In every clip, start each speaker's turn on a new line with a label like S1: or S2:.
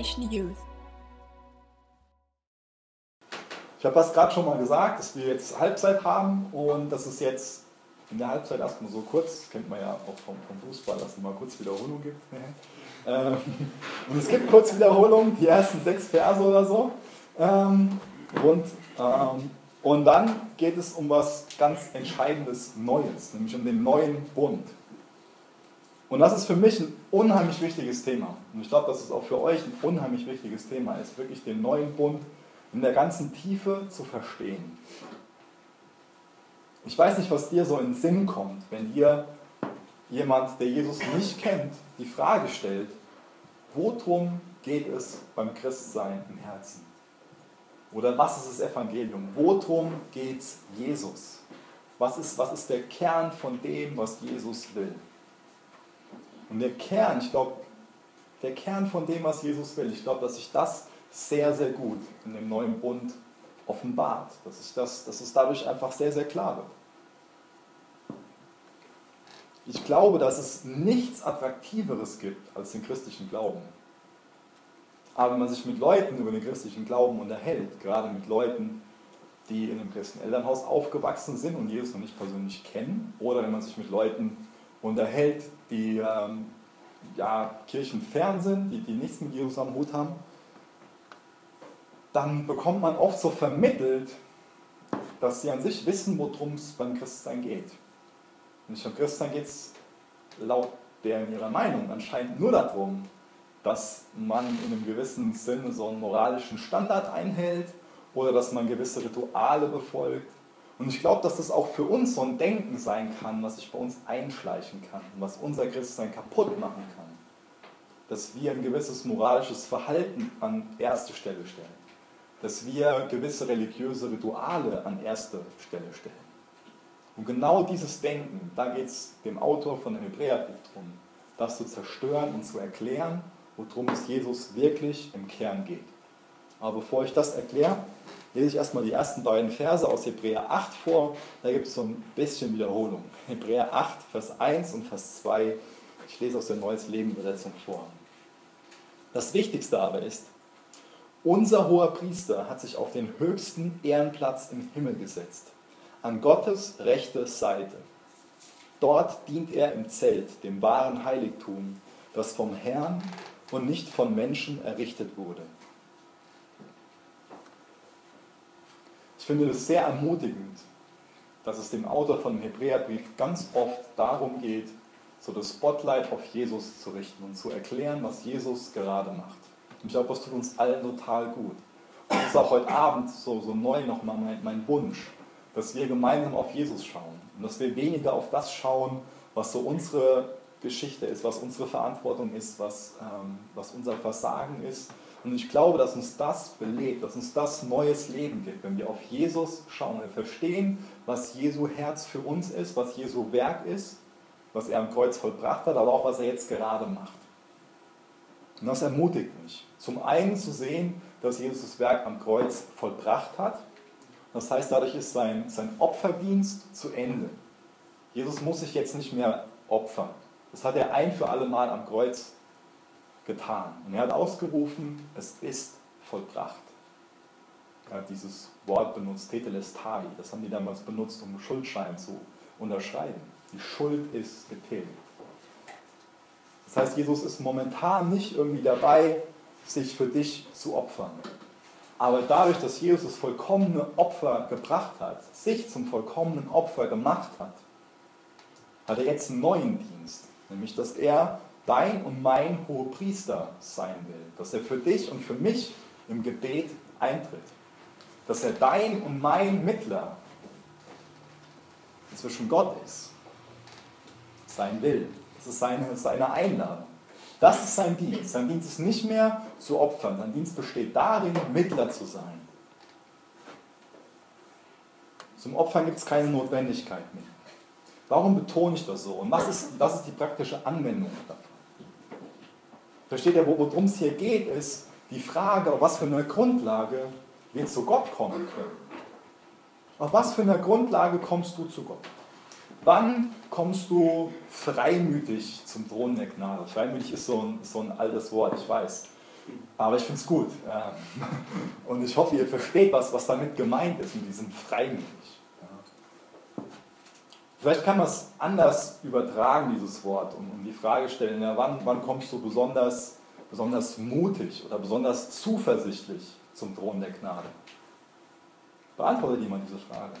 S1: Generation Youth.
S2: Ich habe das gerade schon mal gesagt, dass wir jetzt Halbzeit haben und dass es jetzt in der Halbzeit erstmal so kurz, das kennt man ja auch vom, vom Fußball, dass es mal kurz Wiederholung gibt. Ähm, und es gibt kurz Wiederholung, die ersten sechs Verse oder so. Ähm, und, ähm, und dann geht es um was ganz Entscheidendes Neues, nämlich um den neuen Bund. Und das ist für mich ein unheimlich wichtiges Thema. Und ich glaube, dass es auch für euch ein unheimlich wichtiges Thema ist, wirklich den neuen Bund in der ganzen Tiefe zu verstehen. Ich weiß nicht, was dir so in den Sinn kommt, wenn dir jemand, der Jesus nicht kennt, die Frage stellt, worum geht es beim Christsein im Herzen? Oder was ist das Evangelium? Worum geht es Jesus? Was ist, was ist der Kern von dem, was Jesus will? Und der Kern, ich glaube, der Kern von dem, was Jesus will, ich glaube, dass sich das sehr, sehr gut in dem neuen Bund offenbart. Dass, ich das, dass es dadurch einfach sehr, sehr klar wird. Ich glaube, dass es nichts Attraktiveres gibt als den christlichen Glauben. Aber wenn man sich mit Leuten über den christlichen Glauben unterhält, gerade mit Leuten, die in einem christlichen Elternhaus aufgewachsen sind und Jesus noch nicht persönlich kennen, oder wenn man sich mit Leuten unterhält, die ähm, ja, kirchenfern sind, die, die nichts mit Jesus am Hut haben, dann bekommt man oft so vermittelt, dass sie an sich wissen, worum es beim Christsein geht. Und beim Christsein geht es laut der in ihrer Meinung anscheinend nur darum, dass man in einem gewissen Sinne so einen moralischen Standard einhält oder dass man gewisse Rituale befolgt. Und ich glaube, dass das auch für uns so ein Denken sein kann, was sich bei uns einschleichen kann, was unser Christsein kaputt machen kann. Dass wir ein gewisses moralisches Verhalten an erste Stelle stellen dass wir gewisse religiöse Rituale an erste Stelle stellen. Und genau dieses Denken, da geht es dem Autor von dem Hebräerbrief drum, das zu zerstören und zu erklären, worum es Jesus wirklich im Kern geht. Aber bevor ich das erkläre, lese ich erstmal die ersten beiden Verse aus Hebräer 8 vor. Da gibt es so ein bisschen Wiederholung. Hebräer 8, Vers 1 und Vers 2. Ich lese aus der Neues Leben Übersetzung vor. Das Wichtigste aber ist, unser hoher Priester hat sich auf den höchsten Ehrenplatz im Himmel gesetzt, an Gottes rechte Seite. Dort dient er im Zelt, dem wahren Heiligtum, das vom Herrn und nicht von Menschen errichtet wurde. Finde es sehr ermutigend, dass es dem Autor von dem Hebräerbrief ganz oft darum geht, so das Spotlight auf Jesus zu richten und zu erklären, was Jesus gerade macht. Und ich glaube, das tut uns allen total gut. Und das ist auch heute Abend so, so neu nochmal mein, mein Wunsch, dass wir gemeinsam auf Jesus schauen und dass wir weniger auf das schauen, was so unsere Geschichte ist, was unsere Verantwortung ist, was, ähm, was unser Versagen ist. Und ich glaube, dass uns das belebt, dass uns das neues Leben gibt, wenn wir auf Jesus schauen, wir verstehen, was Jesu Herz für uns ist, was Jesu Werk ist, was er am Kreuz vollbracht hat, aber auch was er jetzt gerade macht. Und das ermutigt mich. Zum einen zu sehen, dass Jesus das Werk am Kreuz vollbracht hat. Das heißt, dadurch ist sein, sein Opferdienst zu Ende. Jesus muss sich jetzt nicht mehr opfern. Das hat er ein für alle Mal am Kreuz getan. Und er hat ausgerufen, es ist vollbracht. Er hat dieses Wort benutzt, Tetelestai. Das haben die damals benutzt, um Schuldschein zu unterschreiben. Die Schuld ist getilgt. Das heißt, Jesus ist momentan nicht irgendwie dabei, sich für dich zu opfern. Aber dadurch, dass Jesus das vollkommene Opfer gebracht hat, sich zum vollkommenen Opfer gemacht hat, hat er jetzt einen neuen Dienst. Nämlich, dass er dein und mein Hohepriester sein will. Dass er für dich und für mich im Gebet eintritt. Dass er dein und mein Mittler zwischen Gott ist. Sein will. Das ist seine, seine Einladung. Das ist sein Dienst. Sein Dienst ist nicht mehr zu opfern. Sein Dienst besteht darin, Mittler zu sein. Zum Opfern gibt es keine Notwendigkeit mehr. Warum betone ich das so? Und was ist, was ist die praktische Anwendung davon? Versteht ihr, worum es hier geht, ist die Frage, auf was für eine Grundlage wir zu Gott kommen können. Auf was für eine Grundlage kommst du zu Gott? Wann kommst du freimütig zum Thron der Gnade? Freimütig ist so ein, so ein altes Wort, ich weiß. Aber ich finde es gut. Und ich hoffe, ihr versteht, was, was damit gemeint ist, mit diesem freimütig. Vielleicht kann man es anders übertragen, dieses Wort, und, und die Frage stellen, ja, wann, wann kommst du besonders, besonders mutig oder besonders zuversichtlich zum Thron der Gnade? Beantwortet jemand diese Frage?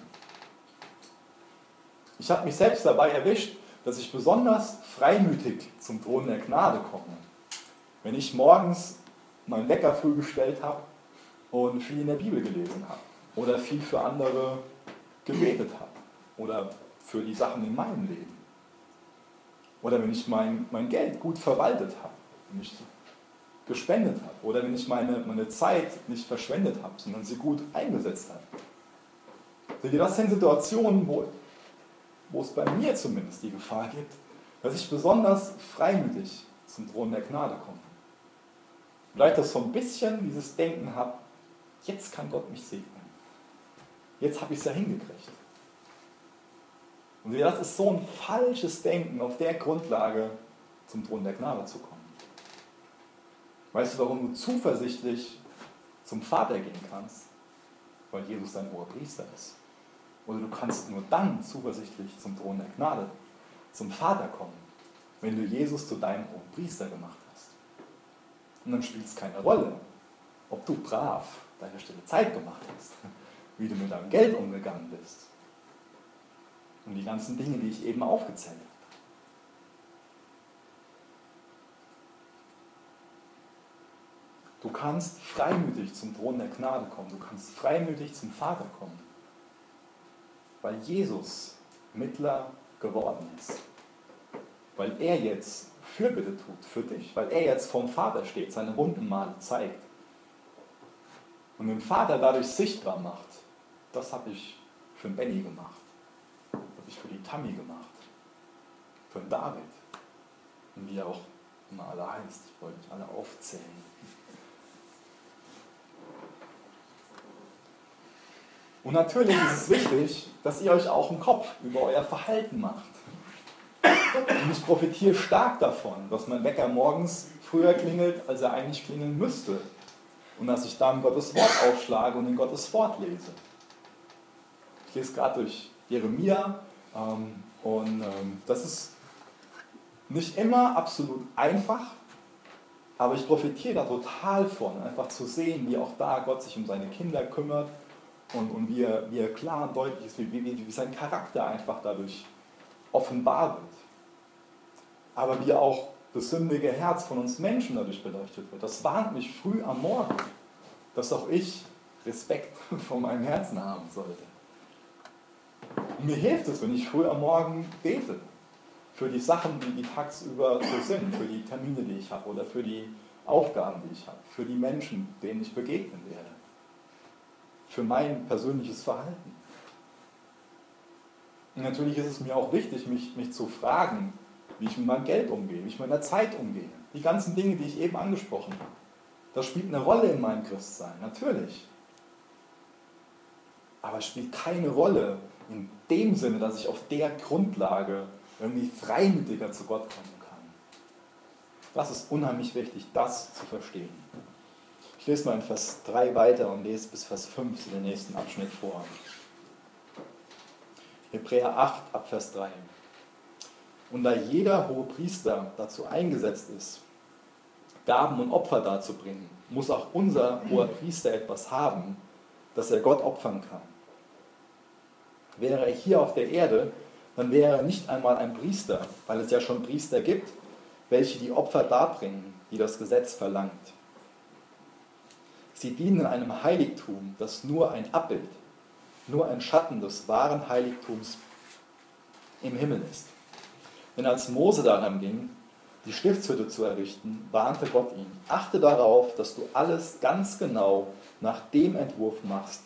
S2: Ich habe mich selbst dabei erwischt, dass ich besonders freimütig zum Thron der Gnade komme. Wenn ich morgens meinen Wecker früh gestellt habe und viel in der Bibel gelesen habe oder viel für andere gebetet habe oder für die Sachen in meinem Leben. Oder wenn ich mein, mein Geld gut verwaltet habe, wenn ich gespendet habe. Oder wenn ich meine, meine Zeit nicht verschwendet habe, sondern sie gut eingesetzt habe. Seht ihr, das sind Situationen, wo, wo es bei mir zumindest die Gefahr gibt, dass ich besonders freimütig zum Thron der Gnade komme. Vielleicht dass so ein bisschen dieses Denken habe, jetzt kann Gott mich segnen. Jetzt habe ich es ja hingekriegt. Und das ist so ein falsches Denken, auf der Grundlage zum Thron der Gnade zu kommen. Weißt du, warum du zuversichtlich zum Vater gehen kannst? Weil Jesus dein hoher Priester ist. Oder du kannst nur dann zuversichtlich zum Thron der Gnade, zum Vater kommen, wenn du Jesus zu deinem hohen Priester gemacht hast. Und dann spielt es keine Rolle, ob du brav deine stille Zeit gemacht hast, wie du mit deinem Geld umgegangen bist, und die ganzen Dinge, die ich eben aufgezählt habe. Du kannst freimütig zum Thron der Gnade kommen. Du kannst freimütig zum Vater kommen. Weil Jesus Mittler geworden ist. Weil er jetzt Fürbitte tut für dich. Weil er jetzt vom Vater steht, seine Wundenmale zeigt. Und den Vater dadurch sichtbar macht. Das habe ich für Benny gemacht ich für die Tammy gemacht. Für David. Und wie er auch immer alle heißt. Ich wollte nicht alle aufzählen. Und natürlich ist es wichtig, dass ihr euch auch einen Kopf über euer Verhalten macht. Und ich profitiere stark davon, dass mein Wecker morgens früher klingelt, als er eigentlich klingeln müsste. Und dass ich dann Gottes Wort aufschlage und in Gottes Wort lese. Ich lese gerade durch Jeremia und ähm, das ist nicht immer absolut einfach, aber ich profitiere da total von, einfach zu sehen, wie auch da Gott sich um seine Kinder kümmert und, und wie, er, wie er klar und deutlich ist, wie, wie, wie sein Charakter einfach dadurch offenbar wird. Aber wie auch das sündige Herz von uns Menschen dadurch beleuchtet wird. Das warnt mich früh am Morgen, dass auch ich Respekt vor meinem Herzen haben sollte. Mir hilft es, wenn ich früh am Morgen bete. Für die Sachen, die die tagsüber so sind, für die Termine, die ich habe oder für die Aufgaben, die ich habe, für die Menschen, denen ich begegnen werde. Für mein persönliches Verhalten. Und natürlich ist es mir auch wichtig, mich, mich zu fragen, wie ich mit meinem Geld umgehe, wie ich mit meiner Zeit umgehe. Die ganzen Dinge, die ich eben angesprochen habe. Das spielt eine Rolle in meinem Christsein, natürlich. Aber es spielt keine Rolle, in dem Sinne, dass ich auf der Grundlage irgendwie freimütiger zu Gott kommen kann. Das ist unheimlich wichtig, das zu verstehen. Ich lese mal in Vers 3 weiter und lese bis Vers 5 in den nächsten Abschnitt vor. Hebräer 8 ab Vers 3. Und da jeder hohe Priester dazu eingesetzt ist, Gaben und Opfer darzubringen, muss auch unser hoher Priester etwas haben, das er Gott opfern kann. Wäre er hier auf der Erde, dann wäre er nicht einmal ein Priester, weil es ja schon Priester gibt, welche die Opfer darbringen, die das Gesetz verlangt. Sie dienen einem Heiligtum, das nur ein Abbild, nur ein Schatten des wahren Heiligtums im Himmel ist. Denn als Mose daran ging, die Stiftshütte zu errichten, warnte Gott ihn, achte darauf, dass du alles ganz genau nach dem Entwurf machst,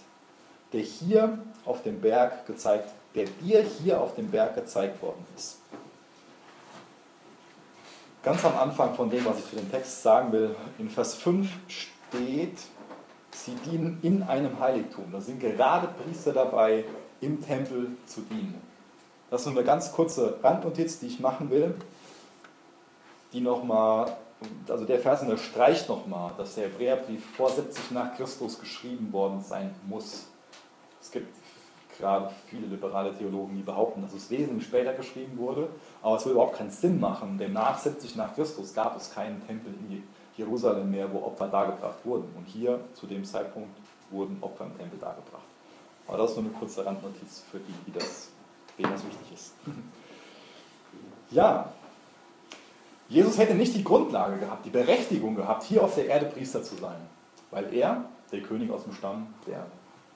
S2: der hier auf dem Berg gezeigt, der dir hier auf dem Berg gezeigt worden ist. Ganz am Anfang von dem, was ich für den Text sagen will, in Vers 5 steht, sie dienen in einem Heiligtum. Da sind gerade Priester dabei, im Tempel zu dienen. Das ist eine ganz kurze Randnotiz, die ich machen will, die nochmal also der Vers unterstreicht nochmal, dass der Hebräerbrief vor 70 nach Christus geschrieben worden sein muss. Es gibt gerade viele liberale Theologen, die behaupten, dass es wesentlich später geschrieben wurde, aber es würde überhaupt keinen Sinn machen, denn nach 70 nach Christus gab es keinen Tempel in Jerusalem mehr, wo Opfer dargebracht wurden. Und hier zu dem Zeitpunkt wurden Opfer im Tempel dargebracht. Aber das ist nur eine kurze Randnotiz für die, die das, denen das wichtig ist. Ja, Jesus hätte nicht die Grundlage gehabt, die Berechtigung gehabt, hier auf der Erde Priester zu sein, weil er, der König aus dem Stamm, der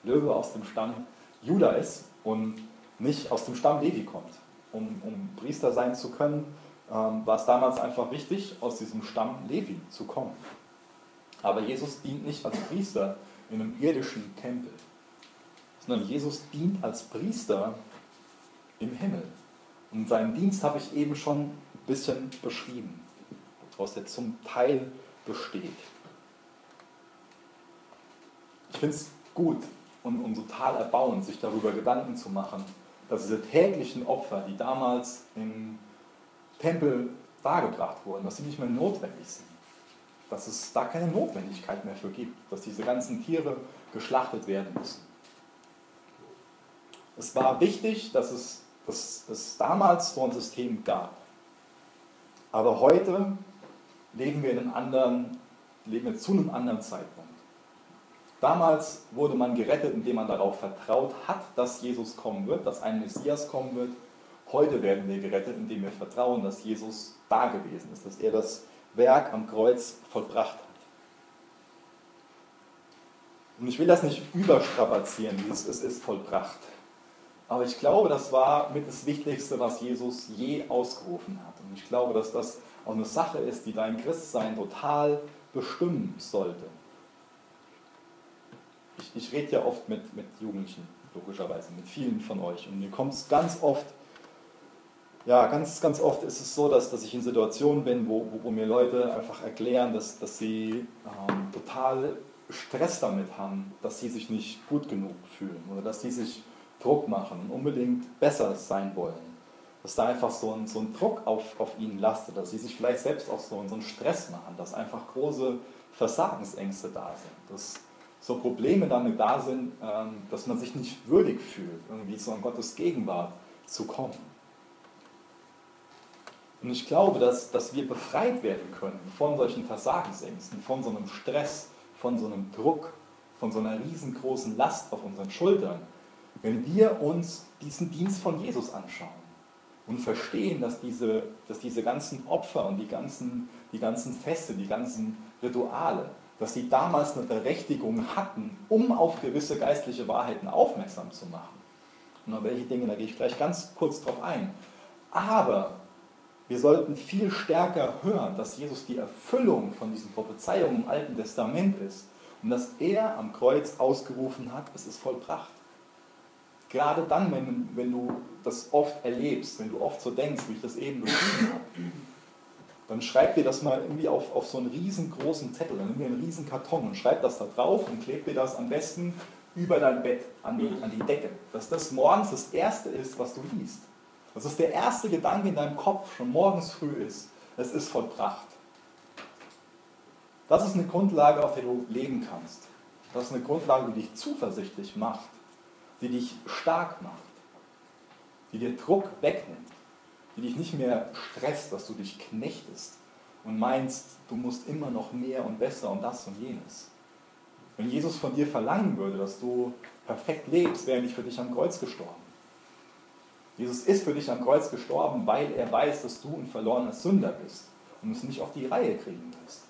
S2: Löwe aus dem Stamm Juda ist und nicht aus dem Stamm Levi kommt. Um, um Priester sein zu können, ähm, war es damals einfach wichtig, aus diesem Stamm Levi zu kommen. Aber Jesus dient nicht als Priester in einem irdischen Tempel, sondern Jesus dient als Priester im Himmel. Und seinen Dienst habe ich eben schon ein bisschen beschrieben, was der zum Teil besteht. Ich finde es gut und, und total erbauend, sich darüber Gedanken zu machen, dass diese täglichen Opfer, die damals im Tempel dargebracht wurden, dass sie nicht mehr notwendig sind. Dass es da keine Notwendigkeit mehr für gibt, dass diese ganzen Tiere geschlachtet werden müssen. Es war wichtig, dass es, dass es damals so ein System gab. Aber heute leben wir, in einem anderen, leben wir zu einem anderen Zeitpunkt. Damals wurde man gerettet, indem man darauf vertraut hat, dass Jesus kommen wird, dass ein Messias kommen wird. Heute werden wir gerettet, indem wir vertrauen, dass Jesus da gewesen ist, dass er das Werk am Kreuz vollbracht hat. Und ich will das nicht überstrapazieren, dieses es ist vollbracht. Aber ich glaube, das war mit das Wichtigste, was Jesus je ausgerufen hat. Und ich glaube, dass das auch eine Sache ist, die dein Christsein total bestimmen sollte ich, ich rede ja oft mit, mit Jugendlichen, logischerweise, mit vielen von euch. Und mir kommt es ganz oft, ja, ganz, ganz oft ist es so, dass, dass ich in Situationen bin, wo, wo, mir Leute einfach erklären, dass, dass sie ähm, total Stress damit haben, dass sie sich nicht gut genug fühlen oder dass sie sich Druck machen und unbedingt besser sein wollen. Dass da einfach so ein, so ein Druck auf, auf ihnen lastet, dass sie sich vielleicht selbst auch so, so einen Stress machen, dass einfach große Versagensängste da sind. Dass, so Probleme damit da sind, ähm, dass man sich nicht würdig fühlt, irgendwie so in Gottes Gegenwart zu kommen. Und ich glaube, dass, dass wir befreit werden können von solchen Versagensängsten, von so einem Stress, von so einem Druck, von so einer riesengroßen Last auf unseren Schultern, wenn wir uns diesen Dienst von Jesus anschauen und verstehen, dass diese, dass diese ganzen Opfer und die ganzen, die ganzen Feste, die ganzen Rituale, dass sie damals eine Berechtigung hatten, um auf gewisse geistliche Wahrheiten aufmerksam zu machen. Und auf welche Dinge, da gehe ich gleich ganz kurz drauf ein. Aber wir sollten viel stärker hören, dass Jesus die Erfüllung von diesen Prophezeiungen im Alten Testament ist und dass er am Kreuz ausgerufen hat, es ist vollbracht. Gerade dann, wenn, wenn du das oft erlebst, wenn du oft so denkst, wie ich das eben beschrieben habe, dann schreib dir das mal irgendwie auf, auf so einen riesengroßen Zettel, dann nimm dir einen riesen Karton und schreib das da drauf und kleb dir das am besten über dein Bett, an die, an die Decke. Dass das morgens das Erste ist, was du liest. Dass das der erste Gedanke in deinem Kopf schon morgens früh ist. Es ist vollbracht. Das ist eine Grundlage, auf der du leben kannst. Das ist eine Grundlage, die dich zuversichtlich macht, die dich stark macht, die dir Druck wegnimmt die dich nicht mehr stresst, dass du dich knechtest und meinst, du musst immer noch mehr und besser und das und jenes. Wenn Jesus von dir verlangen würde, dass du perfekt lebst, wäre er nicht für dich am Kreuz gestorben. Jesus ist für dich am Kreuz gestorben, weil er weiß, dass du ein verlorener Sünder bist und es nicht auf die Reihe kriegen wirst.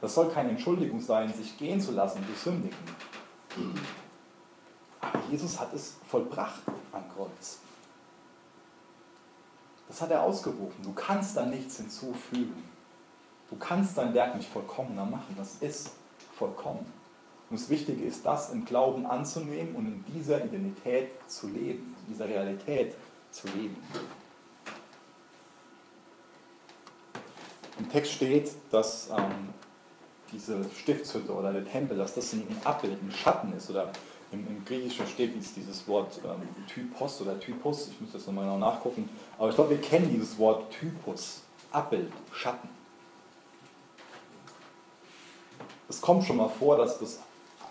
S2: Das soll keine Entschuldigung sein, sich gehen zu lassen durch Sündigen. Aber Jesus hat es vollbracht am Kreuz. Das hat er ausgerufen. Du kannst da nichts hinzufügen. Du kannst dein Werk nicht vollkommener machen. Das ist vollkommen. Und das Wichtige ist, das im Glauben anzunehmen und in dieser Identität zu leben, in dieser Realität zu leben. Im Text steht, dass ähm, diese Stiftshütte oder der Tempel, dass das ein Abbild, ein Schatten ist oder im, im Griechischen steht dieses Wort ähm, Typos oder Typus, ich muss das nochmal genau nachgucken, aber ich glaube, wir kennen dieses Wort Typus, Abbild, Schatten. es kommt schon mal vor, dass das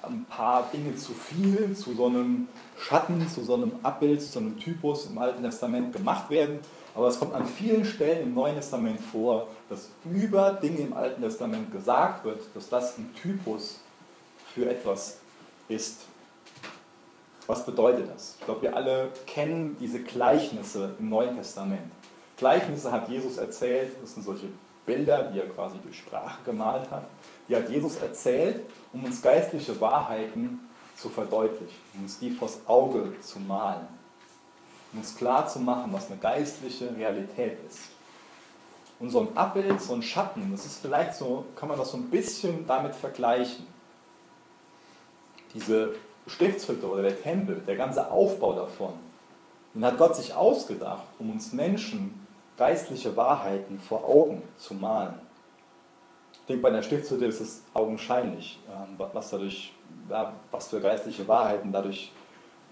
S2: ein paar Dinge zu viel zu so einem Schatten, zu so einem Abbild, zu so einem Typus im Alten Testament gemacht werden. Aber es kommt an vielen Stellen im Neuen Testament vor, dass über Dinge im Alten Testament gesagt wird, dass das ein Typus für etwas ist. Was bedeutet das? Ich glaube, wir alle kennen diese Gleichnisse im Neuen Testament. Gleichnisse hat Jesus erzählt, das sind solche Bilder, die er quasi durch Sprache gemalt hat. Die hat Jesus erzählt, um uns geistliche Wahrheiten zu verdeutlichen, um uns die vors Auge zu malen, um uns klar zu machen, was eine geistliche Realität ist. Und so ein Abbild, so ein Schatten, das ist vielleicht so, kann man das so ein bisschen damit vergleichen. Diese Stiftshütte oder der Tempel, der ganze Aufbau davon, den hat Gott sich ausgedacht, um uns Menschen geistliche Wahrheiten vor Augen zu malen. Ich denke, bei der Stiftshütte ist es augenscheinlich, ähm, was, dadurch, was für geistliche Wahrheiten dadurch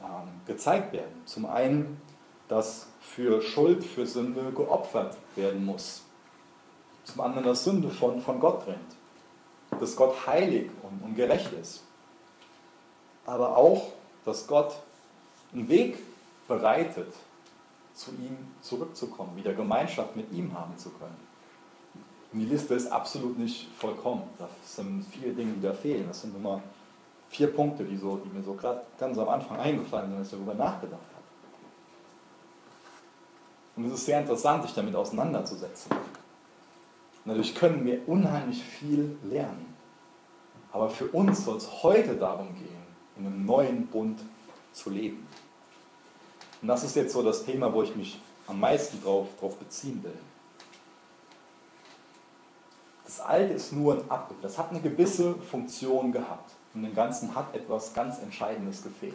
S2: ähm, gezeigt werden. Zum einen, dass für Schuld, für Sünde geopfert werden muss. Zum anderen, dass Sünde von, von Gott trennt. Dass Gott heilig und, und gerecht ist. Aber auch, dass Gott einen Weg bereitet, zu ihm zurückzukommen, wieder Gemeinschaft mit ihm haben zu können. Und die Liste ist absolut nicht vollkommen. Da sind viele Dinge, die da fehlen. Das sind immer vier Punkte, die, so, die mir so ganz am Anfang eingefallen sind, als ich darüber nachgedacht habe. Und es ist sehr interessant, sich damit auseinanderzusetzen. Natürlich können wir unheimlich viel lernen. Aber für uns soll es heute darum gehen, in einem neuen Bund zu leben. Und das ist jetzt so das Thema, wo ich mich am meisten drauf, drauf beziehen will. Das Alte ist nur ein Abbild. Das hat eine gewisse Funktion gehabt. Und dem Ganzen hat etwas ganz Entscheidendes gefehlt.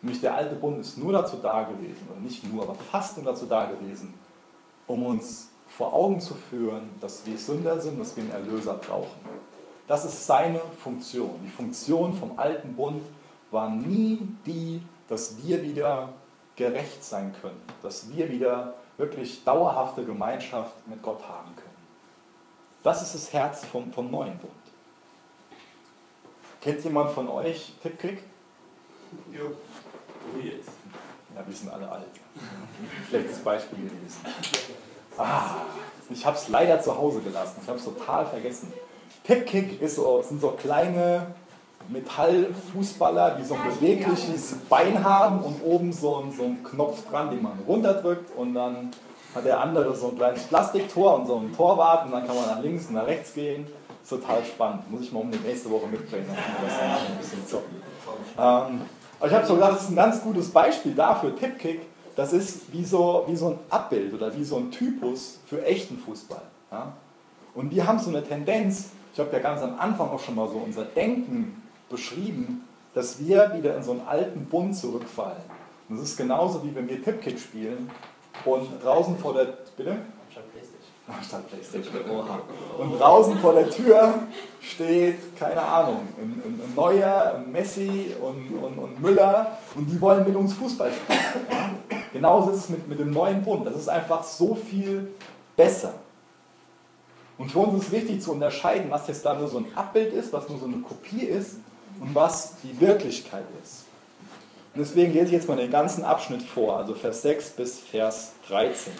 S2: Nämlich der alte Bund ist nur dazu da gewesen, oder nicht nur, aber fast nur dazu da gewesen, um uns vor Augen zu führen, dass wir Sünder sind, dass wir einen Erlöser brauchen. Das ist seine Funktion. Die Funktion vom alten Bund war nie die, dass wir wieder gerecht sein können, dass wir wieder wirklich dauerhafte Gemeinschaft mit Gott haben können. Das ist das Herz vom, vom neuen Bund. Kennt jemand von euch Tippkick?
S1: Ja. jetzt.
S2: Ja, wir sind alle alt. Schlechtes Beispiel gewesen. Ah, ich habe es leider zu Hause gelassen. Ich habe es total vergessen. Tipkick so, sind so kleine Metallfußballer, die so ein bewegliches Bein haben und oben so, so einen Knopf dran, den man runterdrückt und dann hat der andere so ein kleines Plastiktor und so ein Torwart und dann kann man nach links und nach rechts gehen. Ist total spannend. Muss ich mal um die nächste Woche mitbringen, dann können das ein bisschen zocken. Ähm, aber ich habe so gedacht, das ist ein ganz gutes Beispiel dafür, Tipkick, das ist wie so, wie so ein Abbild oder wie so ein Typus für echten Fußball. Ja? Und wir haben so eine Tendenz, ich habe ja ganz am Anfang auch schon mal so unser Denken beschrieben, dass wir wieder in so einen alten Bund zurückfallen. Und das ist genauso wie wenn wir Tipkick spielen und draußen vor der. Bitte? Statt Playstation. Oha. Und draußen vor der Tür steht, keine Ahnung, ein, ein Neuer, ein Messi und, und, und, Müller und die wollen mit uns Fußball spielen. Genauso ist es mit, mit dem neuen Bund. Das ist einfach so viel besser. Und für uns ist wichtig zu unterscheiden, was jetzt da nur so ein Abbild ist, was nur so eine Kopie ist und was die Wirklichkeit ist. Und deswegen lese ich jetzt mal den ganzen Abschnitt vor, also Vers 6 bis Vers 13.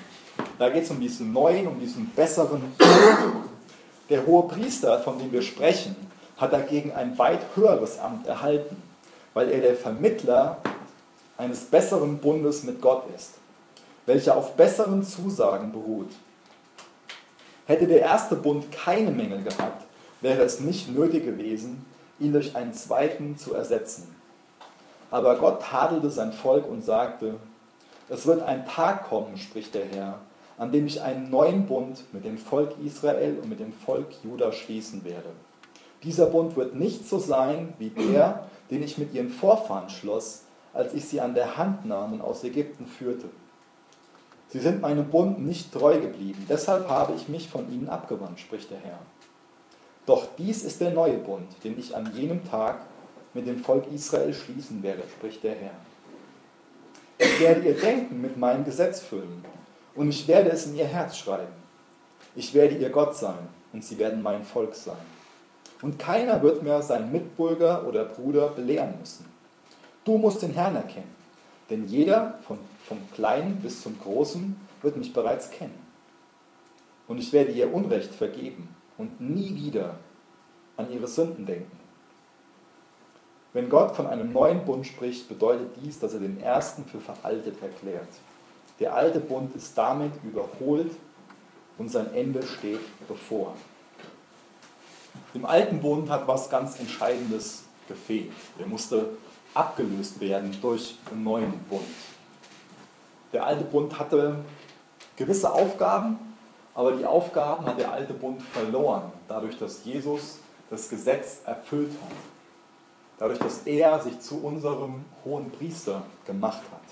S2: Da geht es um diesen neuen, um diesen besseren. Der hohe Priester, von dem wir sprechen, hat dagegen ein weit höheres Amt erhalten, weil er der Vermittler eines besseren Bundes mit Gott ist, welcher auf besseren Zusagen beruht. Hätte der erste Bund keine Mängel gehabt, wäre es nicht nötig gewesen, ihn durch einen zweiten zu ersetzen. Aber Gott tadelte sein Volk und sagte, es wird ein Tag kommen, spricht der Herr, an dem ich einen neuen Bund mit dem Volk Israel und mit dem Volk Juda schließen werde. Dieser Bund wird nicht so sein wie der, den ich mit ihren Vorfahren schloss, als ich sie an der Hand nahm und aus Ägypten führte. Sie sind meinem Bund nicht treu geblieben, deshalb habe ich mich von ihnen abgewandt, spricht der Herr. Doch dies ist der neue Bund, den ich an jenem Tag mit dem Volk Israel schließen werde, spricht der Herr. Ich werde ihr Denken mit meinem Gesetz füllen und ich werde es in ihr Herz schreiben. Ich werde ihr Gott sein und sie werden mein Volk sein. Und keiner wird mehr seinen Mitbürger oder Bruder belehren müssen. Du musst den Herrn erkennen, denn jeder, von, vom Kleinen bis zum Großen, wird mich bereits kennen. Und ich werde ihr Unrecht vergeben und nie wieder an ihre Sünden denken. Wenn Gott von einem neuen Bund spricht, bedeutet dies, dass er den ersten für veraltet erklärt. Der alte Bund ist damit überholt und sein Ende steht bevor. Im alten Bund hat was ganz Entscheidendes gefehlt. Er musste abgelöst werden durch einen neuen Bund. Der alte Bund hatte gewisse Aufgaben, aber die Aufgaben hat der alte Bund verloren, dadurch, dass Jesus das Gesetz erfüllt hat. Dadurch, dass er sich zu unserem hohen Priester gemacht hat.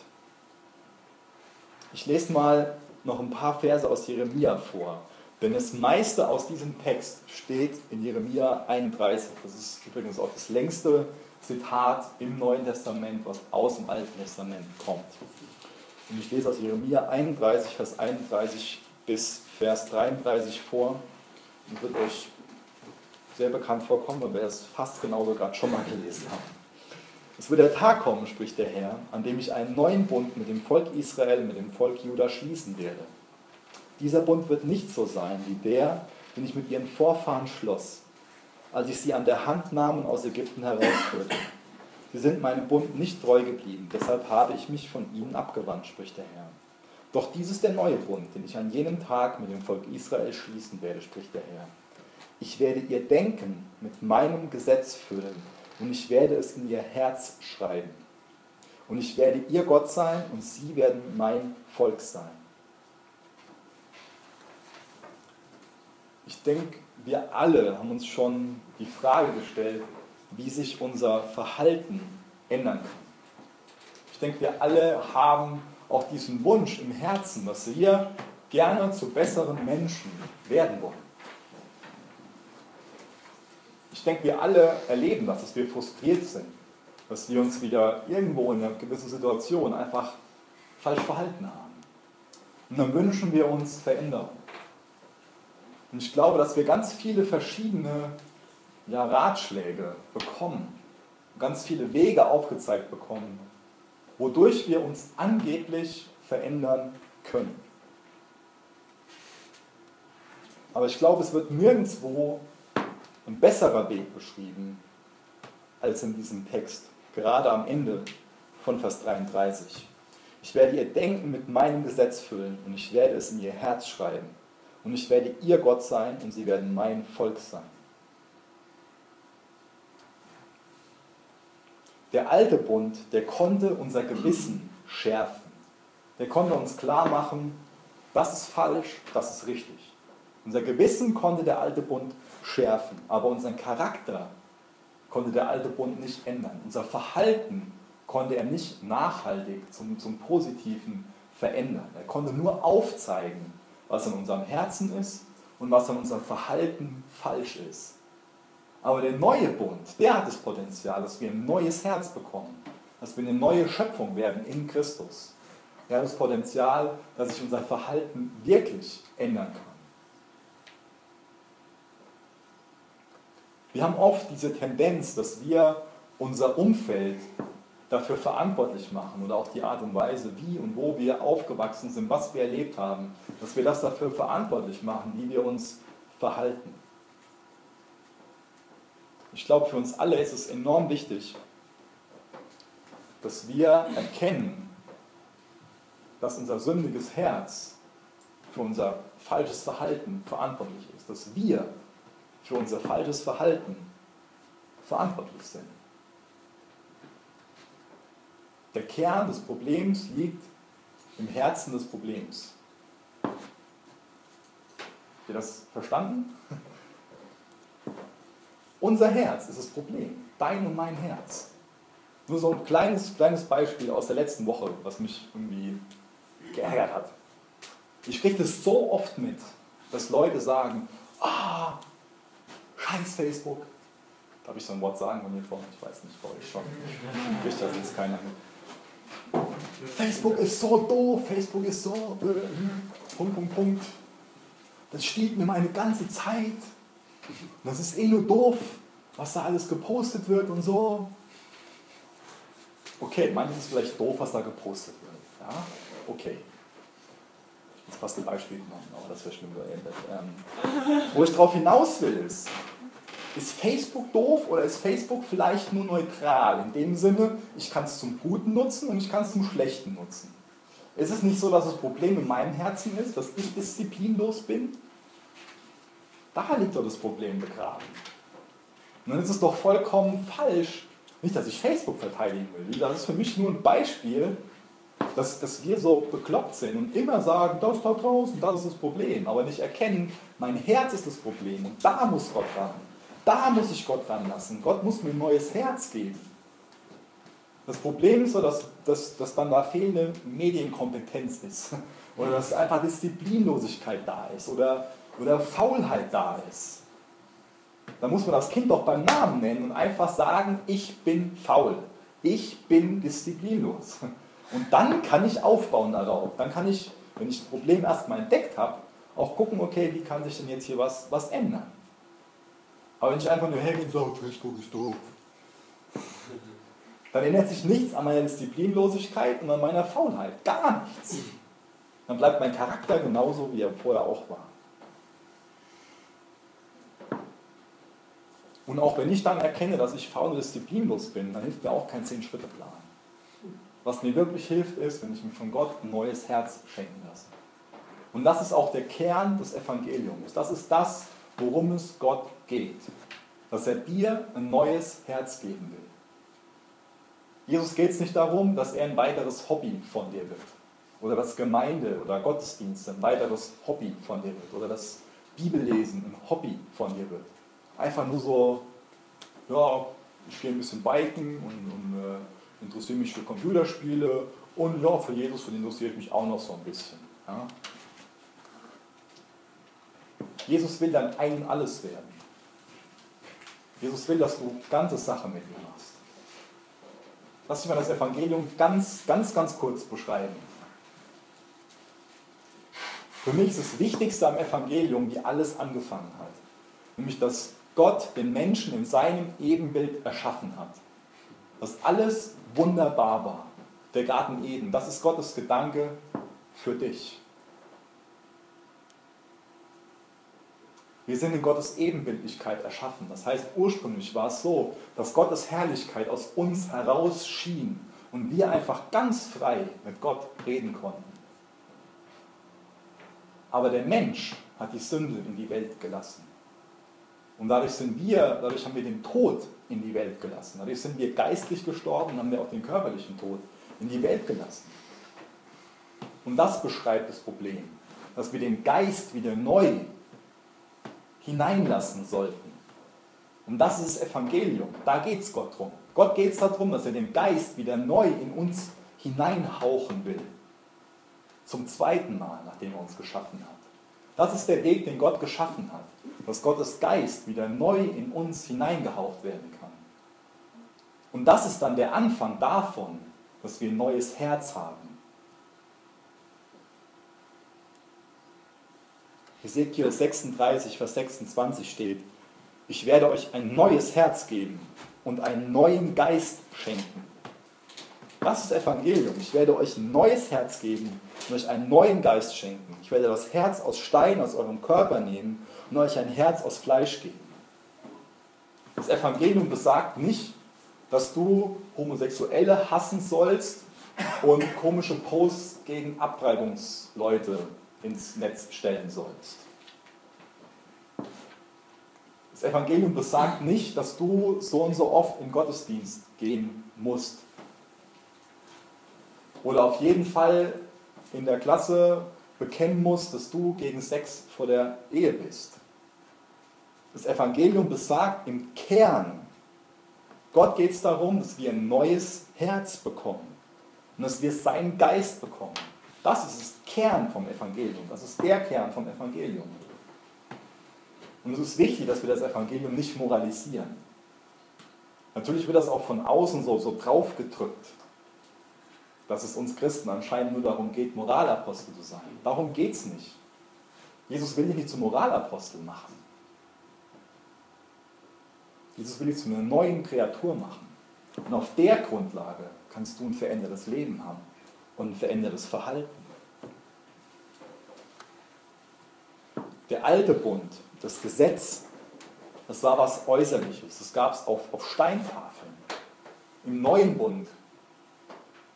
S2: Ich lese mal noch ein paar Verse aus Jeremia vor. Denn das meiste aus diesem Text steht in Jeremia 31. Das ist übrigens auch das längste Zitat im Neuen Testament, was aus dem Alten Testament kommt. Und ich lese aus Jeremia 31, Vers 31 bis Vers 33 vor und wird euch sehr bekannt vorkommen, weil wir es fast genauso gerade schon mal gelesen haben. Es wird der Tag kommen, spricht der Herr, an dem ich einen neuen Bund mit dem Volk Israel, mit dem Volk Juda schließen werde. Dieser Bund wird nicht so sein wie der, den ich mit ihren Vorfahren schloss, als ich sie an der Hand nahm und aus Ägypten herausführte. Sie sind meinem Bund nicht treu geblieben, deshalb habe ich mich von ihnen abgewandt, spricht der Herr. Doch dies ist der neue Bund, den ich an jenem Tag mit dem Volk Israel schließen werde, spricht der Herr. Ich werde ihr Denken mit meinem Gesetz füllen und ich werde es in ihr Herz schreiben. Und ich werde ihr Gott sein und sie werden mein Volk sein. Ich denke, wir alle haben uns schon die Frage gestellt, wie sich unser Verhalten ändern kann. Ich denke, wir alle haben auch diesen Wunsch im Herzen, dass wir gerne zu besseren Menschen werden wollen. Ich denke, wir alle erleben das, dass wir frustriert sind, dass wir uns wieder irgendwo in einer gewissen Situation einfach falsch verhalten haben. Und dann wünschen wir uns Veränderung. Und ich glaube, dass wir ganz viele verschiedene ja, Ratschläge bekommen, ganz viele Wege aufgezeigt bekommen, wodurch wir uns angeblich verändern können. Aber ich glaube, es wird nirgendwo ein besserer Weg beschrieben als in diesem Text, gerade am Ende von Vers 33. Ich werde ihr Denken mit meinem Gesetz füllen und ich werde es in ihr Herz schreiben. Und ich werde ihr Gott sein und sie werden mein Volk sein. Der alte Bund, der konnte unser Gewissen schärfen. Der konnte uns klar machen, das ist falsch, das ist richtig. Unser Gewissen konnte der alte Bund schärfen, aber unseren Charakter konnte der alte Bund nicht ändern. Unser Verhalten konnte er nicht nachhaltig zum, zum Positiven verändern. Er konnte nur aufzeigen, was in unserem Herzen ist und was in unserem Verhalten falsch ist. Aber der neue Bund, der hat das Potenzial, dass wir ein neues Herz bekommen, dass wir eine neue Schöpfung werden in Christus. Er hat das Potenzial, dass sich unser Verhalten wirklich ändern kann. Wir haben oft diese Tendenz, dass wir unser Umfeld dafür verantwortlich machen oder auch die Art und Weise, wie und wo wir aufgewachsen sind, was wir erlebt haben, dass wir das dafür verantwortlich machen, wie wir uns verhalten. Ich glaube, für uns alle ist es enorm wichtig, dass wir erkennen, dass unser sündiges Herz für unser falsches Verhalten verantwortlich ist, dass wir für unser falsches Verhalten verantwortlich sind. Der Kern des Problems liegt im Herzen des Problems. Habt ihr das verstanden? Unser Herz ist das Problem. Dein und mein Herz. Nur so ein kleines, kleines Beispiel aus der letzten Woche, was mich irgendwie geärgert hat. Ich kriege das so oft mit, dass Leute sagen, ah, Scheiß Facebook. Darf ich so ein Wort sagen von hier vorne? Ich weiß nicht, bei euch schon. Kriegt das jetzt keiner. Facebook ist so doof, Facebook ist so. Äh, Punkt, Punkt, Punkt. Das stiehlt mir meine ganze Zeit. Das ist eh nur doof, was da alles gepostet wird und so. Okay, manches ist vielleicht doof, was da gepostet wird. Ja, okay. Jetzt fast ein Beispiel genommen, aber das wäre schlimm geendet. Ähm, wo ich darauf hinaus will, ist, ist Facebook doof oder ist Facebook vielleicht nur neutral? In dem Sinne, ich kann es zum Guten nutzen und ich kann es zum Schlechten nutzen. Ist es nicht so, dass das Problem in meinem Herzen ist, dass ich disziplinlos bin? Da liegt doch das Problem begraben. Und dann ist es doch vollkommen falsch, nicht, dass ich Facebook verteidigen will, das ist für mich nur ein Beispiel, dass, dass wir so bekloppt sind und immer sagen, das da draußen, das ist das Problem, aber nicht erkennen, mein Herz ist das Problem und da muss Gott ran. Da muss ich Gott ranlassen. Gott muss mir ein neues Herz geben. Das Problem ist so, dass, dass, dass dann da fehlende Medienkompetenz ist. Oder dass einfach Disziplinlosigkeit da ist. Oder, oder Faulheit da ist. Dann muss man das Kind doch beim Namen nennen und einfach sagen, ich bin faul. Ich bin disziplinlos. Und dann kann ich aufbauen darauf. Dann kann ich, wenn ich das Problem erstmal entdeckt habe, auch gucken, okay, wie kann sich denn jetzt hier was, was ändern. Aber wenn ich einfach nur hergehe und sage, Facebook ist doof, dann ändert sich nichts an meiner Disziplinlosigkeit und an meiner Faulheit. Gar nichts. Dann bleibt mein Charakter genauso, wie er vorher auch war. Und auch wenn ich dann erkenne, dass ich faul und disziplinlos bin, dann hilft mir auch kein Zehn-Schritte-Plan. Was mir wirklich hilft, ist, wenn ich mir von Gott ein neues Herz schenken lasse. Und das ist auch der Kern des Evangeliums. Das ist das, worum es Gott geht. Dass er dir ein neues Herz geben will. Jesus geht es nicht darum, dass er ein weiteres Hobby von dir wird. Oder dass Gemeinde oder Gottesdienst ein weiteres Hobby von dir wird. Oder dass Bibellesen ein Hobby von dir wird. Einfach nur so, ja, ich gehe ein bisschen biken und, und äh, interessiere mich für Computerspiele und ja, für Jesus für interessiere ich mich auch noch so ein bisschen. Ja. Jesus will dann ein alles werden. Jesus will, dass du ganze Sachen mit ihm machst. Lass mich mal das Evangelium ganz, ganz, ganz kurz beschreiben. Für mich ist das Wichtigste am Evangelium, wie alles angefangen hat. Nämlich, dass Gott den Menschen in seinem Ebenbild erschaffen hat. Dass alles wunderbar war. Der Garten Eden, das ist Gottes Gedanke für dich. Wir sind in Gottes Ebenbildlichkeit erschaffen. Das heißt, ursprünglich war es so, dass Gottes Herrlichkeit aus uns heraus schien und wir einfach ganz frei mit Gott reden konnten. Aber der Mensch hat die Sünde in die Welt gelassen. Und dadurch sind wir, dadurch haben wir den Tod in die Welt gelassen. Dadurch sind wir geistlich gestorben und haben wir auch den körperlichen Tod in die Welt gelassen. Und das beschreibt das Problem, dass wir den Geist wieder neu hineinlassen sollten. Und das ist das Evangelium. Da geht es Gott drum. Gott geht es darum, dass er den Geist wieder neu in uns hineinhauchen will. Zum zweiten Mal, nachdem er uns geschaffen hat. Das ist der Weg, den Gott geschaffen hat. Dass Gottes Geist wieder neu in uns hineingehaucht werden kann. Und das ist dann der Anfang davon, dass wir ein neues Herz haben. Ezekiel 36, Vers 26 steht, ich werde euch ein neues Herz geben und einen neuen Geist schenken. Das ist Evangelium. Ich werde euch ein neues Herz geben und euch einen neuen Geist schenken. Ich werde das Herz aus Stein aus eurem Körper nehmen und euch ein Herz aus Fleisch geben. Das Evangelium besagt nicht, dass du Homosexuelle hassen sollst und komische Posts gegen Abtreibungsleute ins Netz stellen sollst. Das Evangelium besagt nicht, dass du so und so oft in Gottesdienst gehen musst. Oder auf jeden Fall in der Klasse bekennen musst, dass du gegen Sex vor der Ehe bist. Das Evangelium besagt im Kern, Gott geht es darum, dass wir ein neues Herz bekommen und dass wir seinen Geist bekommen. Das ist das Kern vom Evangelium. Das ist der Kern vom Evangelium. Und es ist wichtig, dass wir das Evangelium nicht moralisieren. Natürlich wird das auch von außen so, so draufgedrückt, dass es uns Christen anscheinend nur darum geht, Moralapostel zu sein. Darum geht es nicht. Jesus will dich nicht zum Moralapostel machen. Jesus will dich zu einer neuen Kreatur machen. Und auf der Grundlage kannst du ein verändertes Leben haben und ein verändertes Verhalten. Der alte Bund, das Gesetz, das war was Äußerliches. Das gab es auf, auf Steintafeln. Im neuen Bund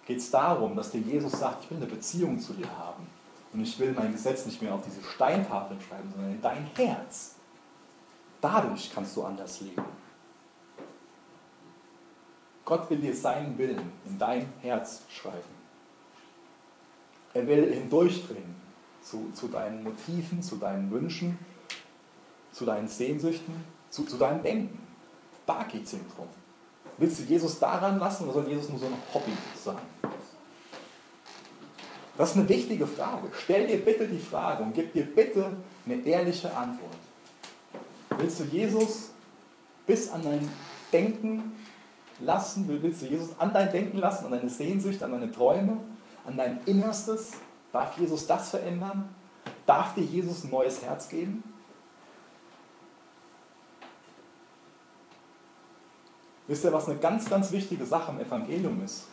S2: geht es darum, dass dir Jesus sagt, ich will eine Beziehung zu dir haben. Und ich will mein Gesetz nicht mehr auf diese Steintafeln schreiben, sondern in dein Herz. Dadurch kannst du anders leben. Gott will dir seinen Willen in dein Herz schreiben. Er will hindurchdringen zu, zu deinen Motiven, zu deinen Wünschen, zu deinen Sehnsüchten, zu, zu deinem Denken. Da geht es ihm drum. Willst du Jesus daran lassen oder soll Jesus nur so ein Hobby sein? Das ist eine wichtige Frage. Stell dir bitte die Frage und gib dir bitte eine ehrliche Antwort. Willst du Jesus bis an dein Denken lassen? Willst du Jesus an dein Denken lassen, an deine Sehnsucht, an deine Träume, an dein Innerstes? Darf Jesus das verändern? Darf dir Jesus ein neues Herz geben? Wisst ihr, was eine ganz, ganz wichtige Sache im Evangelium ist?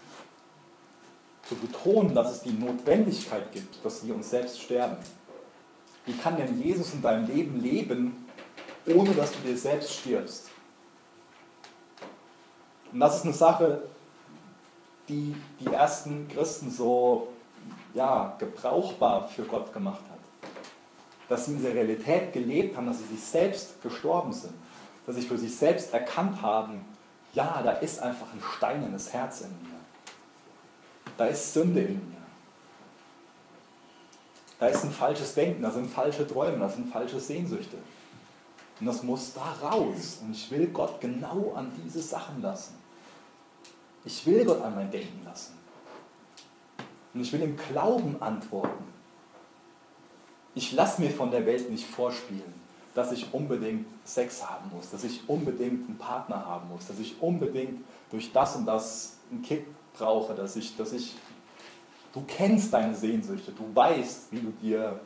S2: Zu betonen, dass es die Notwendigkeit gibt, dass wir uns selbst sterben. Wie kann denn Jesus in deinem Leben leben, ohne dass du dir selbst stirbst? Und das ist eine Sache, die die ersten Christen so ja, gebrauchbar für Gott gemacht hat. Dass sie in der Realität gelebt haben, dass sie sich selbst gestorben sind. Dass sie für sich selbst erkannt haben, ja, da ist einfach ein steinernes Herz in mir. Da ist Sünde in mir. Da ist ein falsches Denken, da sind falsche Träume, da sind falsche Sehnsüchte. Und das muss da raus. Und ich will Gott genau an diese Sachen lassen. Ich will Gott an mein Denken lassen. Und ich will im Glauben antworten. Ich lasse mir von der Welt nicht vorspielen, dass ich unbedingt Sex haben muss, dass ich unbedingt einen Partner haben muss, dass ich unbedingt durch das und das einen Kick brauche, dass ich, dass ich, du kennst deine Sehnsüchte, du weißt, wie du dir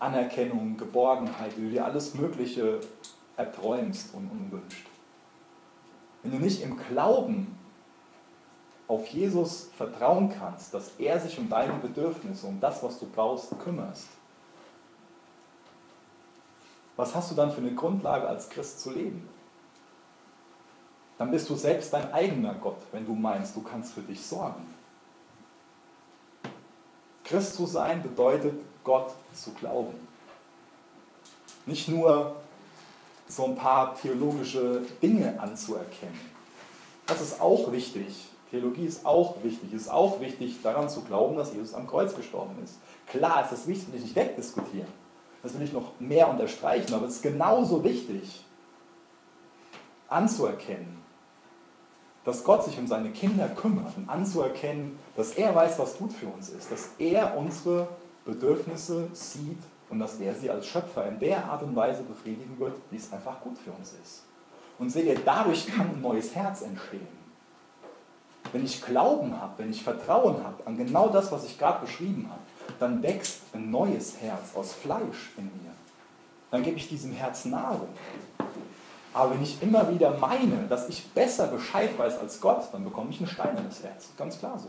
S2: Anerkennung, Geborgenheit, wie du dir alles Mögliche erträumst und, wünschst. Wenn du nicht im Glauben auf Jesus vertrauen kannst, dass er sich um deine Bedürfnisse, um das, was du brauchst, kümmerst, was hast du dann für eine Grundlage als Christ zu leben? Dann bist du selbst dein eigener Gott, wenn du meinst, du kannst für dich sorgen. Christ zu sein bedeutet, Gott zu glauben. Nicht nur so ein paar theologische Dinge anzuerkennen. Das ist auch wichtig. Theologie ist auch wichtig. Es ist auch wichtig, daran zu glauben, dass Jesus am Kreuz gestorben ist. Klar ist das wichtig, nicht wegdiskutieren. Das will ich noch mehr unterstreichen, aber es ist genauso wichtig, anzuerkennen, dass Gott sich um seine Kinder kümmert und anzuerkennen, dass er weiß, was gut für uns ist, dass er unsere Bedürfnisse sieht und dass er sie als Schöpfer in der Art und Weise befriedigen wird, wie es einfach gut für uns ist. Und sehe, dadurch kann ein neues Herz entstehen. Wenn ich Glauben habe, wenn ich Vertrauen habe an genau das, was ich gerade beschrieben habe, dann wächst ein neues Herz aus Fleisch in mir. Dann gebe ich diesem Herz Nahrung. Aber wenn ich immer wieder meine, dass ich besser Bescheid weiß als Gott, dann bekomme ich ein steinernes Herz. Ganz klar so.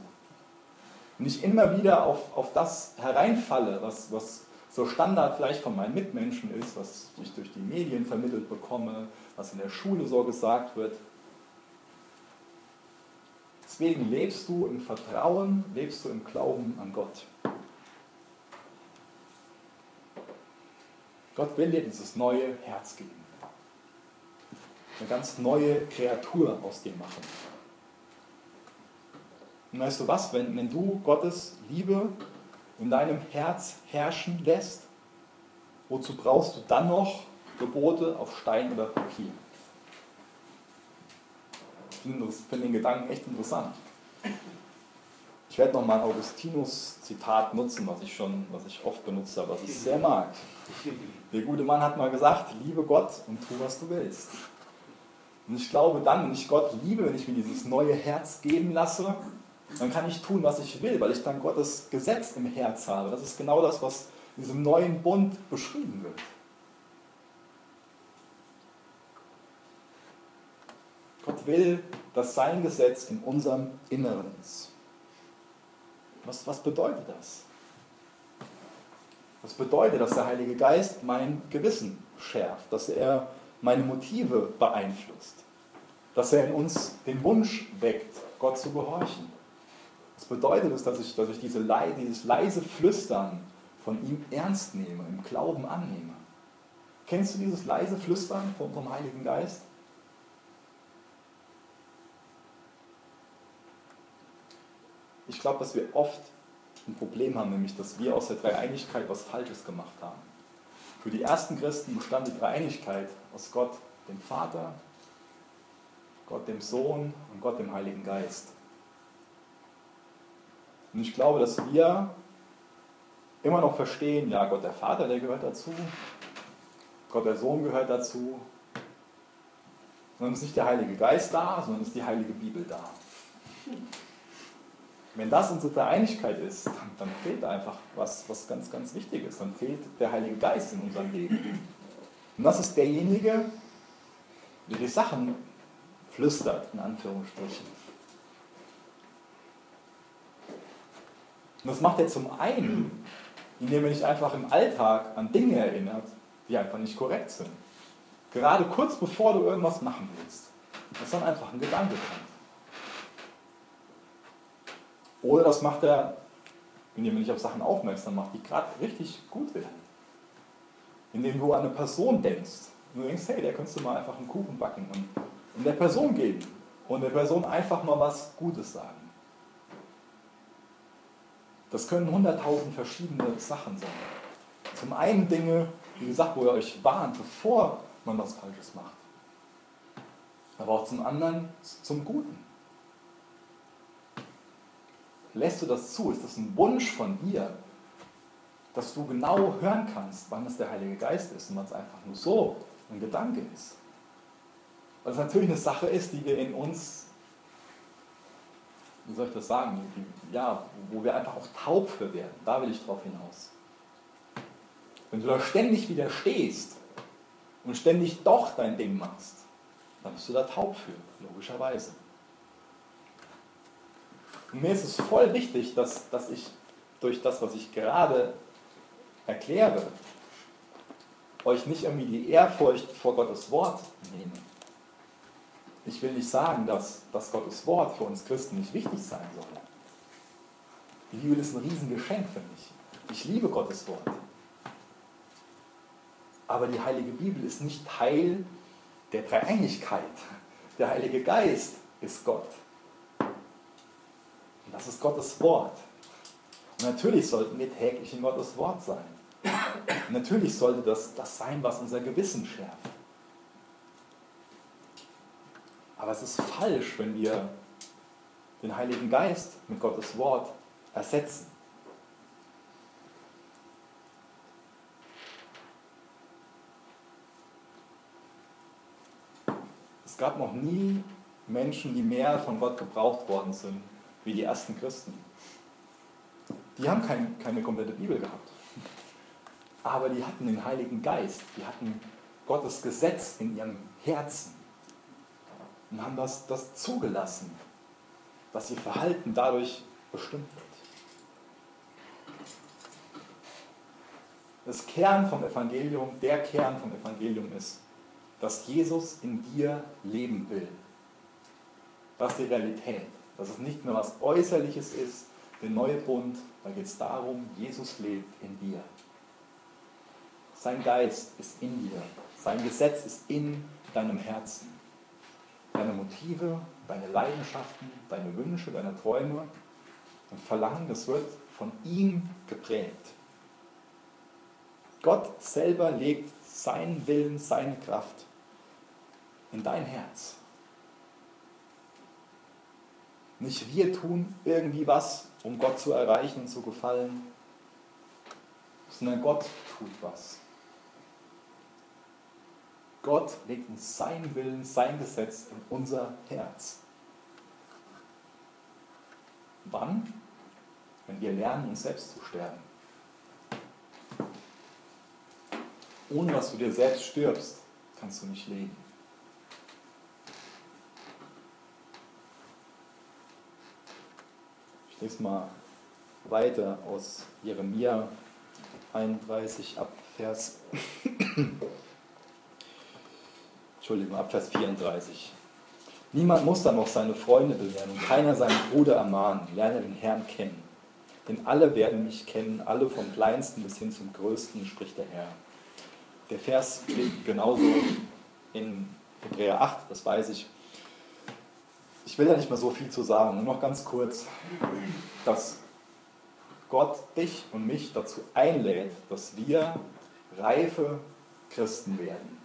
S2: Wenn ich immer wieder auf, auf das hereinfalle, was, was so Standard vielleicht von meinen Mitmenschen ist, was ich durch die Medien vermittelt bekomme, was in der Schule so gesagt wird. Deswegen lebst du im Vertrauen, lebst du im Glauben an Gott. Gott will dir dieses neue Herz geben. Eine ganz neue Kreatur aus dir machen. Und weißt du was, wenn, wenn du Gottes Liebe in deinem Herz herrschen lässt, wozu brauchst du dann noch Gebote auf Stein oder Papier? Ich finde find den Gedanken echt interessant. Ich werde nochmal ein Augustinus-Zitat nutzen, was ich schon, was ich oft benutzt habe, was ich sehr mag. Der gute Mann hat mal gesagt, liebe Gott und tu, was du willst. Und ich glaube dann, wenn ich Gott liebe, wenn ich mir dieses neue Herz geben lasse, dann kann ich tun, was ich will, weil ich dann Gottes Gesetz im Herz habe. Das ist genau das, was in diesem neuen Bund beschrieben wird. will, dass sein Gesetz in unserem Inneren ist. Was, was bedeutet das? Das bedeutet, dass der Heilige Geist mein Gewissen schärft, dass er meine Motive beeinflusst, dass er in uns den Wunsch weckt, Gott zu gehorchen. Das bedeutet dass ich, dass ich diese, dieses leise Flüstern von ihm ernst nehme, im Glauben annehme. Kennst du dieses leise Flüstern vom, vom Heiligen Geist? Ich glaube, dass wir oft ein Problem haben, nämlich dass wir aus der Dreieinigkeit was Falsches gemacht haben. Für die ersten Christen bestand die Dreieinigkeit aus Gott, dem Vater, Gott, dem Sohn und Gott, dem Heiligen Geist. Und ich glaube, dass wir immer noch verstehen, ja, Gott der Vater, der gehört dazu, Gott der Sohn gehört dazu, sondern ist nicht der Heilige Geist da, sondern ist die Heilige Bibel da. Wenn das unsere Dreieinigkeit ist, dann, dann fehlt einfach was, was ganz, ganz wichtig ist. Dann fehlt der Heilige Geist in unserem Leben. Und das ist derjenige, der die Sachen flüstert, in Anführungsstrichen. Und das macht er zum einen, indem er dich einfach im Alltag an Dinge erinnert, die einfach nicht korrekt sind. Gerade kurz bevor du irgendwas machen willst. Dass dann einfach ein Gedanke kommt. Oder das macht er, indem er nicht auf Sachen aufmerksam macht, die gerade richtig gut werden. Indem du an eine Person denkst. Und du denkst, hey, der könntest du mal einfach einen Kuchen backen und, und der Person geben. Und der Person einfach mal was Gutes sagen. Das können hunderttausend verschiedene Sachen sein. Zum einen Dinge, wie gesagt, wo ihr euch warnt, bevor man was Falsches macht. Aber auch zum anderen zum Guten. Lässt du das zu? Ist das ein Wunsch von dir, dass du genau hören kannst, wann es der Heilige Geist ist und wann es einfach nur so ein Gedanke ist? Weil es natürlich eine Sache ist, die wir in uns, wie soll ich das sagen, ja, wo wir einfach auch taub für werden. Da will ich drauf hinaus. Wenn du da ständig widerstehst und ständig doch dein Ding machst, dann bist du da taub für, logischerweise. Mir ist es voll wichtig, dass, dass ich durch das, was ich gerade erkläre, euch nicht irgendwie die Ehrfurcht vor Gottes Wort nehme. Ich will nicht sagen, dass, dass Gottes Wort für uns Christen nicht wichtig sein soll. Die Bibel ist ein Riesengeschenk für mich. Ich liebe Gottes Wort. Aber die Heilige Bibel ist nicht Teil der Dreieinigkeit. Der Heilige Geist ist Gott. Und das ist Gottes Wort. Und natürlich sollten wir täglich in Gottes Wort sein. Und natürlich sollte das das sein, was unser Gewissen schärft. Aber es ist falsch, wenn wir den Heiligen Geist mit Gottes Wort ersetzen. Es gab noch nie Menschen, die mehr von Gott gebraucht worden sind wie die ersten Christen. Die haben kein, keine komplette Bibel gehabt. Aber die hatten den Heiligen Geist, die hatten Gottes Gesetz in ihrem Herzen und haben das, das zugelassen, dass ihr Verhalten dadurch bestimmt wird. Das Kern vom Evangelium, der Kern vom Evangelium ist, dass Jesus in dir leben will. Das ist die Realität. Dass es nicht mehr was Äußerliches ist, der neue Bund, da geht es darum, Jesus lebt in dir. Sein Geist ist in dir. Sein Gesetz ist in deinem Herzen. Deine Motive, deine Leidenschaften, deine Wünsche, deine Träume und Verlangen, das wird von ihm geprägt. Gott selber legt seinen Willen, seine Kraft in dein Herz. Nicht wir tun irgendwie was, um Gott zu erreichen und zu gefallen, sondern Gott tut was. Gott legt uns seinen Willen, sein Gesetz in unser Herz. Wann? Wenn wir lernen, uns selbst zu sterben. Ohne dass du dir selbst stirbst, kannst du nicht leben. Lese mal weiter aus Jeremia 31 ab Vers, Entschuldigung, ab Vers 34. Niemand muss dann noch seine Freunde belehren und keiner seinen Bruder ermahnen. Lerne den Herrn kennen. Denn alle werden mich kennen, alle vom Kleinsten bis hin zum Größten, spricht der Herr. Der Vers steht genauso in Hebräer 8, das weiß ich. Ich will da nicht mehr so viel zu sagen, nur noch ganz kurz, dass Gott dich und mich dazu einlädt, dass wir reife Christen werden.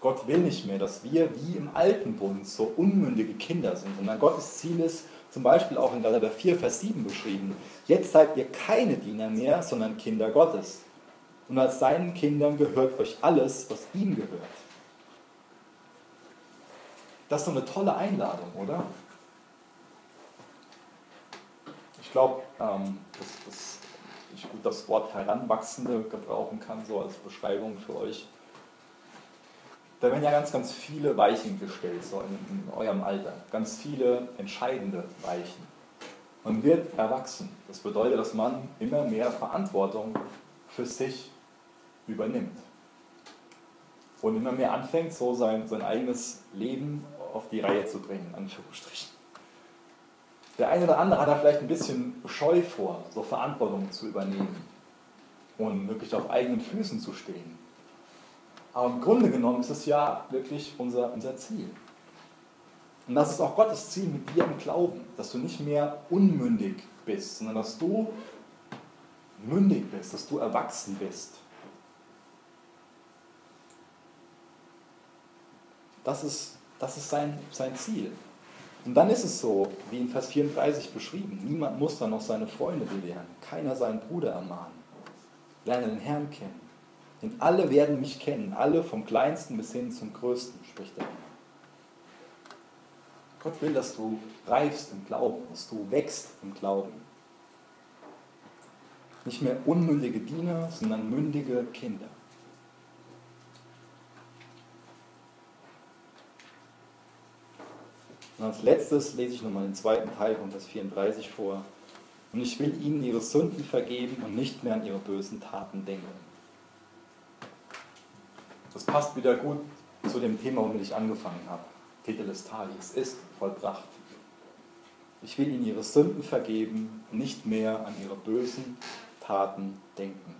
S2: Gott will nicht mehr, dass wir wie im alten Bund so unmündige Kinder sind, sondern Gottes Ziel ist, zum Beispiel auch in Galater 4, Vers 7 beschrieben, jetzt seid ihr keine Diener mehr, sondern Kinder Gottes. Und als seinen Kindern gehört euch alles, was ihm gehört. Das ist so eine tolle Einladung, oder? Ich glaube, ähm, dass, dass ich gut das Wort Heranwachsende gebrauchen kann, so als Beschreibung für euch. Da werden ja ganz, ganz viele Weichen gestellt, so in, in eurem Alter. Ganz viele entscheidende Weichen. Man wird erwachsen. Das bedeutet, dass man immer mehr Verantwortung für sich übernimmt. Und immer mehr anfängt, so sein, sein eigenes Leben auf die Reihe zu bringen, Anführungsstrichen. Der eine oder andere hat da vielleicht ein bisschen Scheu vor, so Verantwortung zu übernehmen und wirklich auf eigenen Füßen zu stehen. Aber im Grunde genommen ist es ja wirklich unser, unser Ziel. Und das ist auch Gottes Ziel mit dir im Glauben, dass du nicht mehr unmündig bist, sondern dass du mündig bist, dass du erwachsen bist. Das ist, das ist sein, sein Ziel. Und dann ist es so, wie in Vers 34 beschrieben, niemand muss dann noch seine Freunde belehren, keiner seinen Bruder ermahnen. Lerne den Herrn kennen. Denn alle werden mich kennen, alle vom kleinsten bis hin zum größten, spricht er. Gott will, dass du reifst im Glauben, dass du wächst im Glauben. Nicht mehr unmündige Diener, sondern mündige Kinder. Und als letztes lese ich nochmal den zweiten Teil von Vers 34 vor. Und ich will ihnen ihre Sünden vergeben und nicht mehr an ihre bösen Taten denken. Das passt wieder gut zu dem Thema, womit ich angefangen habe. Titel des Tages ist vollbracht. Ich will ihnen ihre Sünden vergeben und nicht mehr an ihre bösen Taten denken.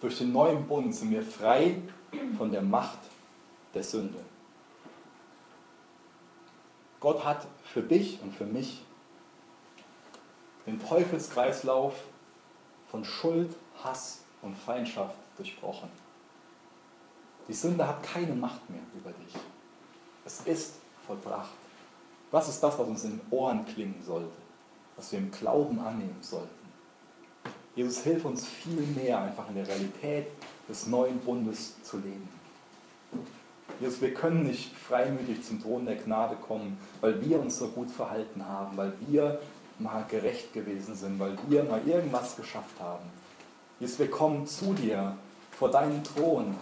S2: Durch den neuen Bund sind wir frei von der Macht der Sünde. Gott hat für dich und für mich den Teufelskreislauf von Schuld, Hass und Feindschaft durchbrochen. Die Sünde hat keine Macht mehr über dich. Es ist vollbracht. Was ist das, was uns in den Ohren klingen sollte? Was wir im Glauben annehmen sollten? Jesus hilft uns viel mehr, einfach in der Realität des neuen Bundes zu leben. Jesus, wir können nicht freimütig zum Thron der Gnade kommen, weil wir uns so gut verhalten haben, weil wir mal gerecht gewesen sind, weil wir mal irgendwas geschafft haben. Jesus, wir kommen zu dir vor deinen Thron,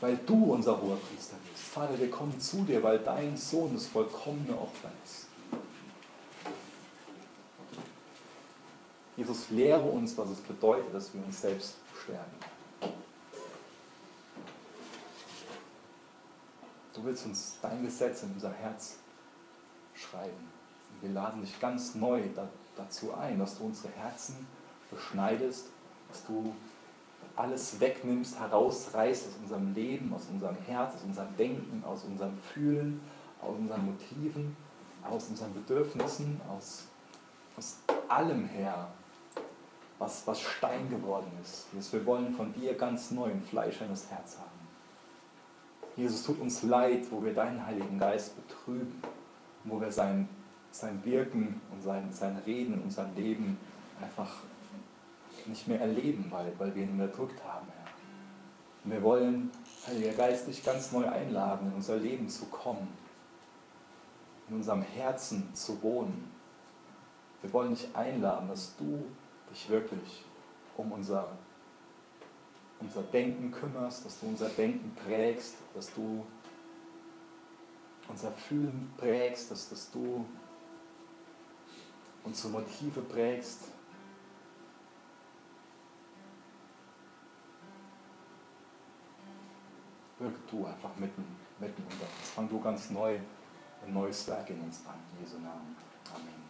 S2: weil du unser hoher Priester bist. Vater, wir kommen zu dir, weil dein Sohn das vollkommene Opfer ist. Jesus, lehre uns, was es bedeutet, dass wir uns selbst sterben. Du willst uns dein Gesetz in unser Herz schreiben. Und wir laden dich ganz neu dazu ein, dass du unsere Herzen beschneidest, dass du alles wegnimmst, herausreißt aus unserem Leben, aus unserem Herz, aus unserem Denken, aus unserem Fühlen, aus unseren Motiven, aus unseren Bedürfnissen, aus, aus allem her, was, was Stein geworden ist. Wir wollen von dir ganz neu ein fleischendes Herz haben. Jesus, tut uns leid, wo wir deinen Heiligen Geist betrüben, wo wir sein, sein Wirken und sein, sein Reden in unserem Leben einfach nicht mehr erleben, weil, weil wir ihn unterdrückt haben, Herr. Und wir wollen, Heiliger Geist, dich ganz neu einladen, in unser Leben zu kommen, in unserem Herzen zu wohnen. Wir wollen dich einladen, dass du dich wirklich um unser unser Denken kümmerst, dass du unser Denken prägst, dass du unser Fühlen prägst, dass, dass du unsere Motive prägst. Wirke du einfach mitten, mitten unter uns. Fang du ganz neu ein neues Werk in uns an. In Jesu Namen. Amen.